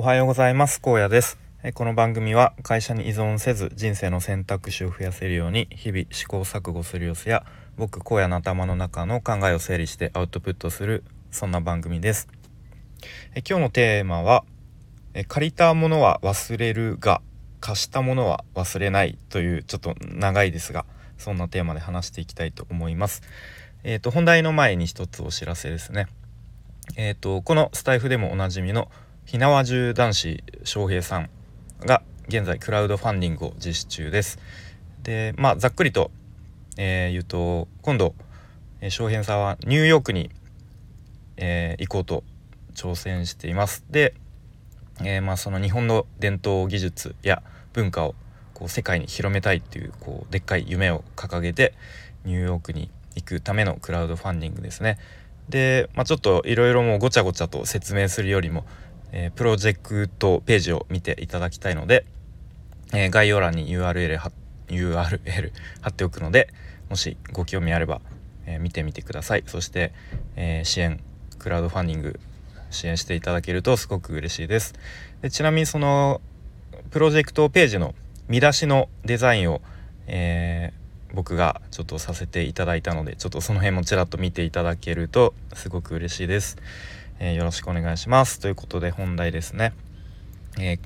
おはようございます。高野です。この番組は会社に依存せず人生の選択肢を増やせるように日々試行錯誤する様子や僕荒野の頭の中の考えを整理してアウトプットするそんな番組です。今日のテーマは借りたものは忘れるが貸したものは忘れないというちょっと長いですがそんなテーマで話していきたいと思います。えっ、ー、と本題の前に一つお知らせですね。えっ、ー、とこのスタイフでもおなじみの火縄銃男子翔平さんが現在クラウドファンディングを実施中です。でまあざっくりと、えー、言うと今度、えー、翔平さんはニューヨークに、えー、行こうと挑戦しています。で、えまあ、その日本の伝統技術や文化をこう世界に広めたいっていうこうでっかい夢を掲げてニューヨークに行くためのクラウドファンディングですね。で、まあ、ちょっといろいろもうごちゃごちゃと説明するよりもえ、プロジェクトページを見ていただきたいので、え、概要欄に URL 貼 URL 貼っておくのでもしご興味あれば、え、見てみてくださいそして、え支援クラウドファンディング支援していただけるとすごく嬉しいですでちなみにそのプロジェクトページの見出しのデザインを、え僕がちょっとさせていただいたのでちょっとその辺もちらっと見ていただけるとすごく嬉しいです。えー、よろしくお願いします。ということで本題ですね。えー、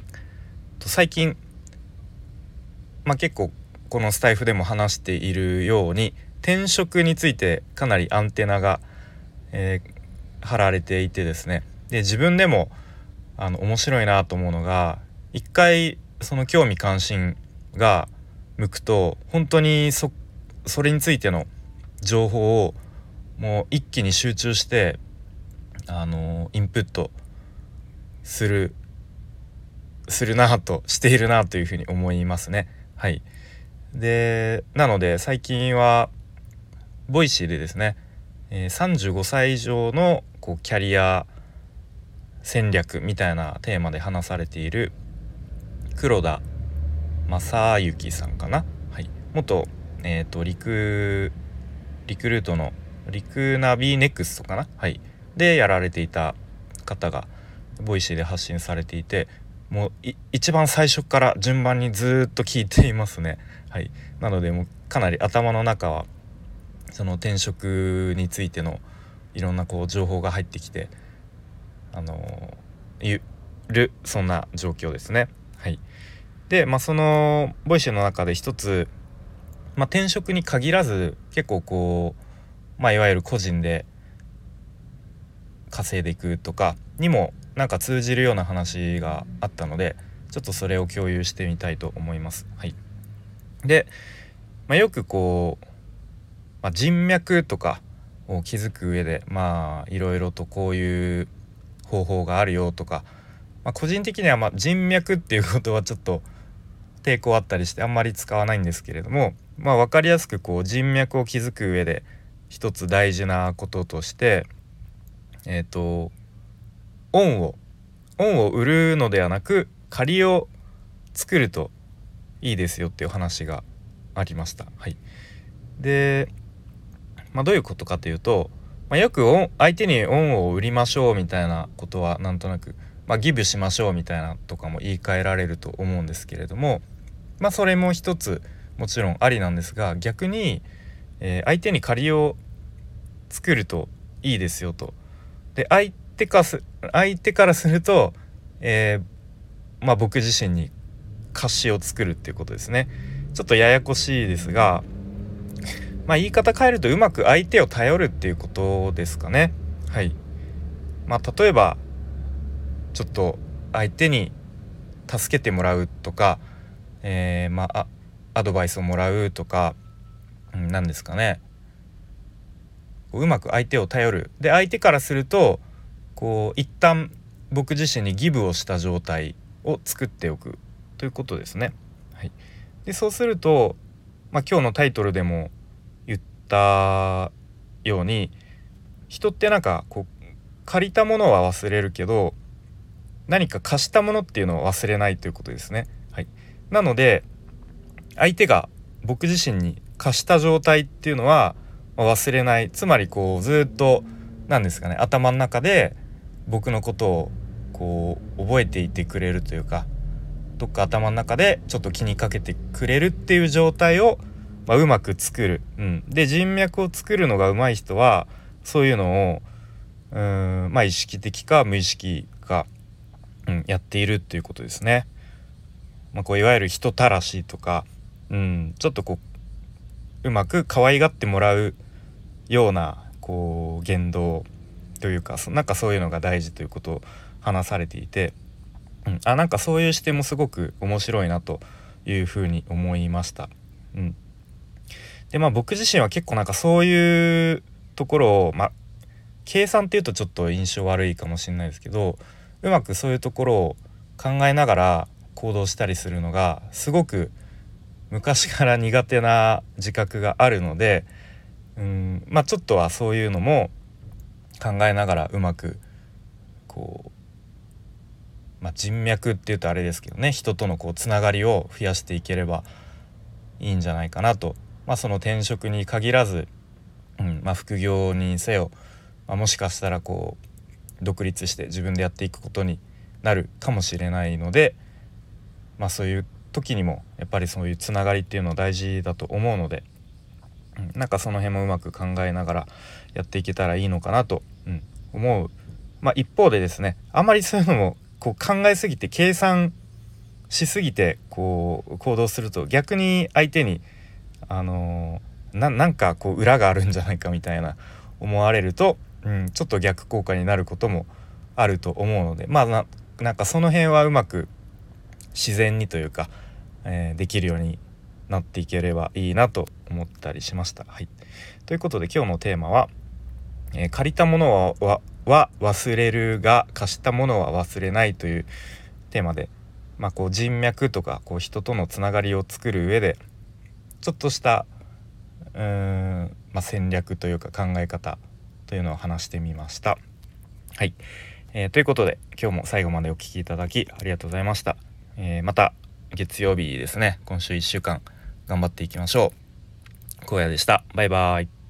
と最近、まあ、結構このスタイフでも話しているように転職についてかなりアンテナが、えー、張られていてですねで自分でもあの面白いなと思うのが一回その興味関心が向くと本当にそそれについての情報をもう一気に集中してあのインプットするするなとしているなというふうに思いますね。はい、でなので最近は Voicy でですね、え、35歳以上のこうキャリア戦略みたいなテーマで話されている黒田真行さんかな、はい、元、えーと、リクリクルートのリクナビネクストかな、はい、でやられていた方が Voicy で発信されていてもう一番最初から順番にずっと聞いていますね。はい、なのでもうかなり頭の中はその転職についてのいろんなこう情報が入ってきてあのいるそんな状況ですね。はい、でまあその Voicy の中で一つ、まあ、転職に限らず結構こう、まあ、いわゆる個人で稼いでいくとかにもなんか通じるような話があったのでちょっとそれを共有してみたいと思います。はい、で、まあ、よくこう、まあ、人脈とかを築く上でまあいろいろとこういう方法があるよとか、まあ、個人的にはま人脈っていうことはちょっと抵抗あったりしてあんまり使わないんですけれども、まあ、分かりやすくこう人脈を築く上で一つ大事なこととしてえっ、ー、と恩を恩を売るのではなく借りを作るといいですよっていう話がありました。はい、で、まあ、どういうことかというと、まあ、よく相手に恩を売りましょうみたいなことはなんとなく、まあ、ギブしましょうみたいなとかも言い換えられると思うんですけれども、まあ、それも一つもちろんありなんですが逆に、えー、相手に借りを作るといいですよとで相手かす相手からすると、えー、まあ、僕自身に貸しを作るっていうことですね。ちょっとややこしいですが、まあ、言い方変えるとうまく相手を頼るっていうことですかね。はい。まあ例えばちょっと相手に助けてもらうとか、えー、まあアドバイスをもらうとか何ですかね。うまく相手を頼るで相手からするとこう一旦僕自身にギブをした状態を作っておくということですね。はい、でそうすると、まあ、今日のタイトルでも言ったように人ってなんかこう借りたものは忘れるけど何か貸したものっていうのを忘れないということですね。はい、なので相手が僕自身に貸した状態っていうのは忘れない。つまりこうずっと何ですかね。頭の中で僕のことをこう覚えていてくれるというかどっか頭の中でちょっと気にかけてくれるっていう状態を、まあ、うまく作る、うん、で人脈を作るのが上手い人はそういうのをうんまあ意識的か無意識か、うん、やっているっていうことですね。まあ、こういわゆる人たらしとか、うん、ちょっとこううまく可愛がってもらうようなこう言動というかなんかそういうのが大事ということを話されていて、うん、あなんかそういう視点もすごく面白いなというふうに思いました。うん、でまあ僕自身は結構なんかそういうところを、まあ、計算っていうとちょっと印象悪いかもしれないですけどうまくそういうところを考えながら行動したりするのがすごく昔から苦手な自覚があるのでうんまあちょっとはそういうのも考えながらうまくこう、まあ、人脈っていうとあれですけどね人とのこうつながりを増やしていければいいんじゃないかなと、まあ、その転職に限らず、うんまあ、副業にせよ、まあ、もしかしたらこう独立して自分でやっていくことになるかもしれないので、まあ、そういう時にもやっぱりそういうつながりっていうのは大事だと思うので、うん、なんかその辺もうまく考えながらやっていけたらいいのかなと、うん、思う、まあ、一方でですねあまりそういうのもこう考えすぎて計算しすぎてこう行動すると逆に相手にあのー、なんかこう裏があるんじゃないかみたいな思われると、うん、ちょっと逆効果になることもあると思うのでまあなんかその辺はうまく自然にというか、えー、できるようになっていければいいなと思ったりしました。はい、ということで今日のテーマは、えー、借りたものはは忘れるが貸したものは忘れないというテーマで、まあ、こう人脈とかこう人とのつながりを作る上でちょっとしたうーん、まあ、戦略というか考え方というのを話してみました。はい、えー、ということで今日も最後までお聴きいただきありがとうございました。えー、また月曜日ですね。今週1週間頑張っていきましょう。荒野でした。バイバーイ。